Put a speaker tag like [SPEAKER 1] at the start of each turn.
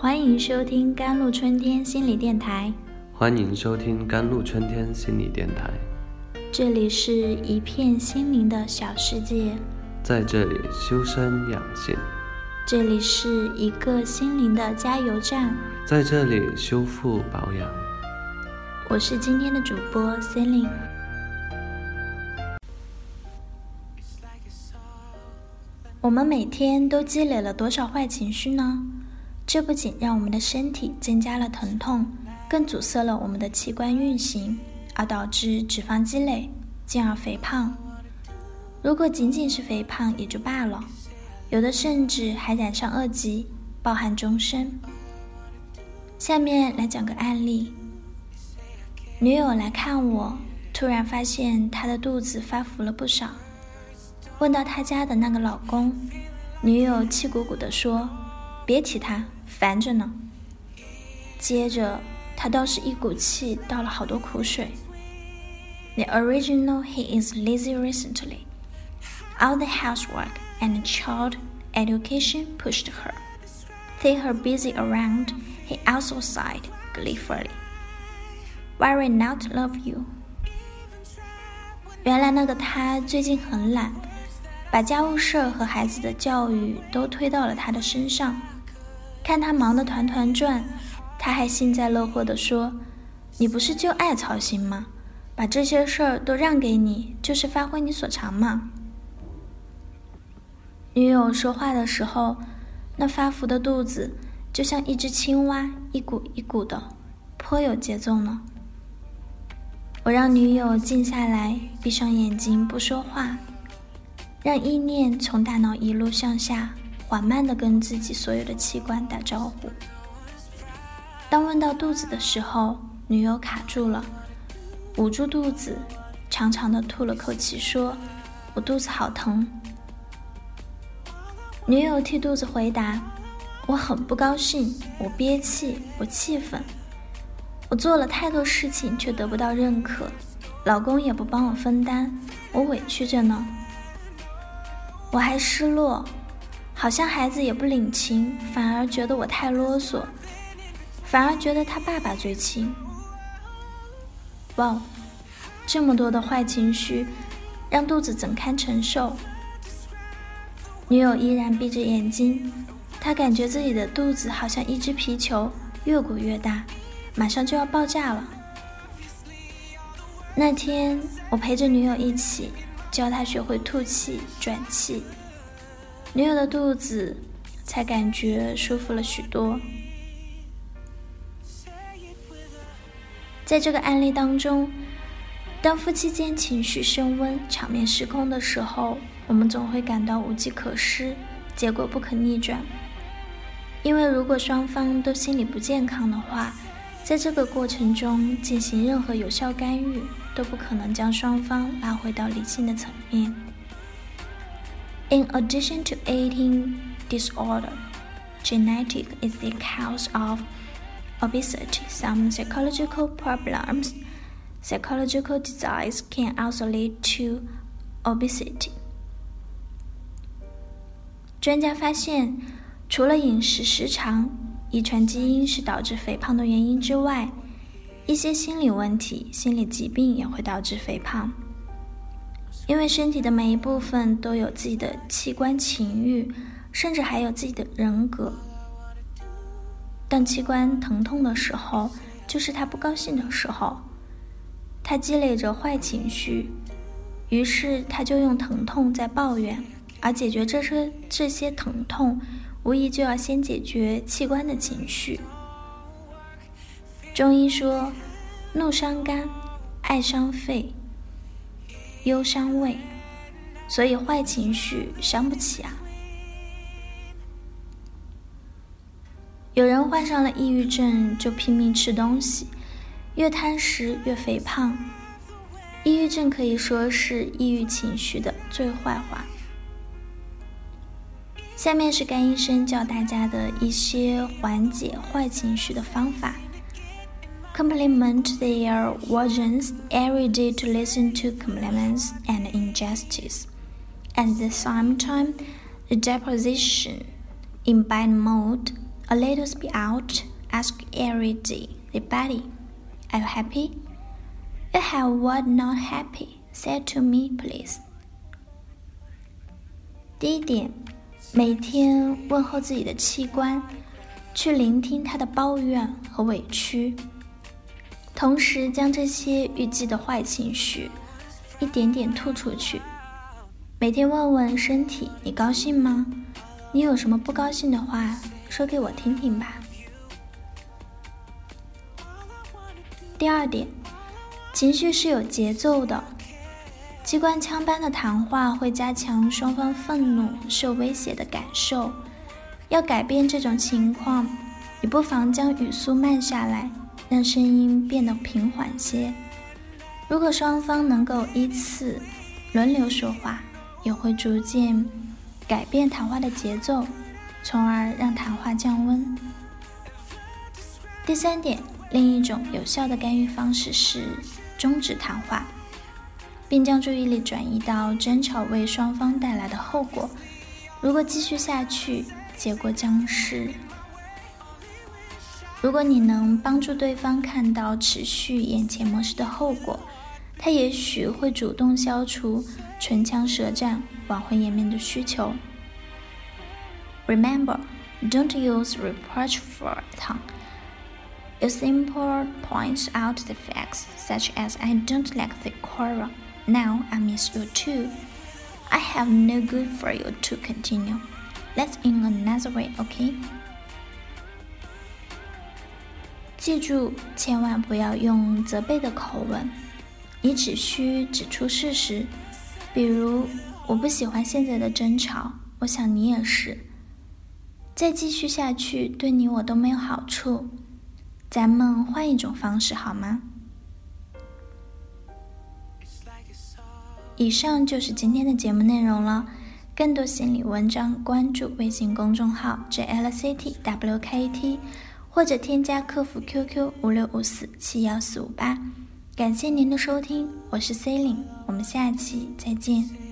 [SPEAKER 1] 欢迎收听甘露春天心理电台，
[SPEAKER 2] 欢迎收听甘露春天心理电台。
[SPEAKER 1] 这里是一片心灵的小世界，
[SPEAKER 2] 在这里修身养性，
[SPEAKER 1] 这里是一个心灵的加油站，
[SPEAKER 2] 在这里修复保养。
[SPEAKER 1] 我是今天的主播 Celine。我们每天都积累了多少坏情绪呢？这不仅让我们的身体增加了疼痛，更阻塞了我们的器官运行，而导致脂肪积累，进而肥胖。如果仅仅是肥胖也就罢了，有的甚至还染上恶疾，抱憾终生。下面来讲个案例：女友来看我，突然发现她的肚子发福了不少。问到她家的那个老公，女友气鼓鼓地说：“别提他，烦着呢。”接着，他倒是一股气倒了好多苦水。The original he is lazy recently. All the housework and child education pushed her. They her busy around, he also sighed gleefully. Why not love you? 原来那个他最近很懒。把家务事和孩子的教育都推到了他的身上，看他忙得团团转，他还幸灾乐祸地说：“你不是就爱操心吗？把这些事儿都让给你，就是发挥你所长嘛。”女友说话的时候，那发福的肚子就像一只青蛙，一股一股的，颇有节奏呢。我让女友静下来，闭上眼睛，不说话。让意念从大脑一路向下，缓慢地跟自己所有的器官打招呼。当问到肚子的时候，女友卡住了，捂住肚子，长长的吐了口气，说：“我肚子好疼。”女友替肚子回答：“我很不高兴，我憋气，我气愤，我做了太多事情却得不到认可，老公也不帮我分担，我委屈着呢。”我还失落，好像孩子也不领情，反而觉得我太啰嗦，反而觉得他爸爸最亲。哇，这么多的坏情绪，让肚子怎堪承受？女友依然闭着眼睛，她感觉自己的肚子好像一只皮球，越鼓越大，马上就要爆炸了。那天，我陪着女友一起。教她学会吐气、转气，女友的肚子才感觉舒服了许多。在这个案例当中，当夫妻间情绪升温、场面失控的时候，我们总会感到无计可施，结果不可逆转。因为如果双方都心理不健康的话，在这个过程中进行任何有效干预。都不可能将双方拉回到理性的层面。In addition to eating disorder, genetic is the cause of obesity. Some psychological problems, psychological disease can also lead to obesity. 专家发现，除了饮食时长、遗传基因是导致肥胖的原因之外，一些心理问题、心理疾病也会导致肥胖， 因为身体的每一部分都有自己的器官、情欲，甚至还有自己的人格。当器官疼痛的时候，就是他不高兴的时候，他积累着坏情绪，于是他就用疼痛在抱怨，而解决这些这些疼痛，无疑就要先解决器官的情绪。中医说，怒伤肝，爱伤肺，忧伤胃，所以坏情绪伤不起啊。有人患上了抑郁症，就拼命吃东西，越贪食越肥胖。抑郁症可以说是抑郁情绪的最坏话。下面是甘医生教大家的一些缓解坏情绪的方法。compliment their versions every day to listen to compliments and injustice. At the same time, the deposition in bad mood A little speak out, ask everybody, Are you happy? You have what not happy? Say to me, please. 第一点，每天问候自己的器官，去聆听他的抱怨和委屈， 同时将这些预计的坏情绪一点点吐出去。每天问问身体，你高兴吗？你有什么不高兴的话，说给我听听吧。第二点，情绪是有节奏的，机关枪般的谈话会加强双方愤怒、受威胁的感受。要改变这种情况，你不妨将语速慢下来，让声音变得平缓些。如果双方能够依次轮流说话。也会逐渐改变谈话的节奏，从而让谈话降温。第三点，另一种有效的干预方式是终止谈话，并将注意力转移到争吵为双方带来的后果。如果继续下去，结果将是：如果你能帮助对方看到持续眼前模式的后果。他也许会主动消除唇枪舌战、挽回颜面的需求。Remember, don't use reproachful tongue. You simply point out the facts, such as I don't like the quarrel. Now I miss you too. I have no good for you to continue. Let's in another way, okay? 记住，千万不要用责备的口吻。你只需指出事实，比如我不喜欢现在的争吵，我想你也是。再继续下去对你我都没有好处，咱们换一种方式好吗？以上就是今天的节目内容了。更多心理文章，关注微信公众号 jlctwkt，或者添加客服 QQ 五六五四七幺四五八。感谢您的收听，我是 C 琳，我们下期再见。